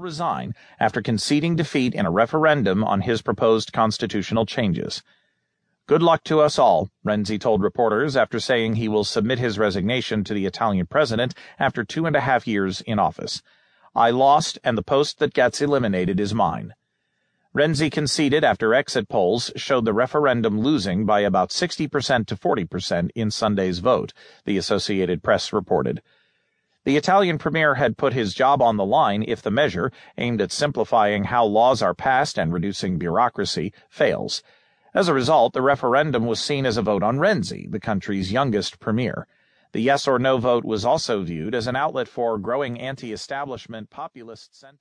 will resign after conceding defeat in a referendum on his proposed constitutional changes. Good luck to us all, Renzi told reporters after saying he will submit his resignation to the Italian president after two and a half years in office. I lost, and the post that gets eliminated is mine. Renzi conceded after exit polls showed the referendum losing by about 60% to 40% in Sunday's vote, the Associated Press reported. The Italian premier had put his job on the line if the measure, aimed at simplifying how laws are passed and reducing bureaucracy, fails. As a result, the referendum was seen as a vote on Renzi, the country's youngest premier. The yes or no vote was also viewed as an outlet for growing anti establishment populist sentiment.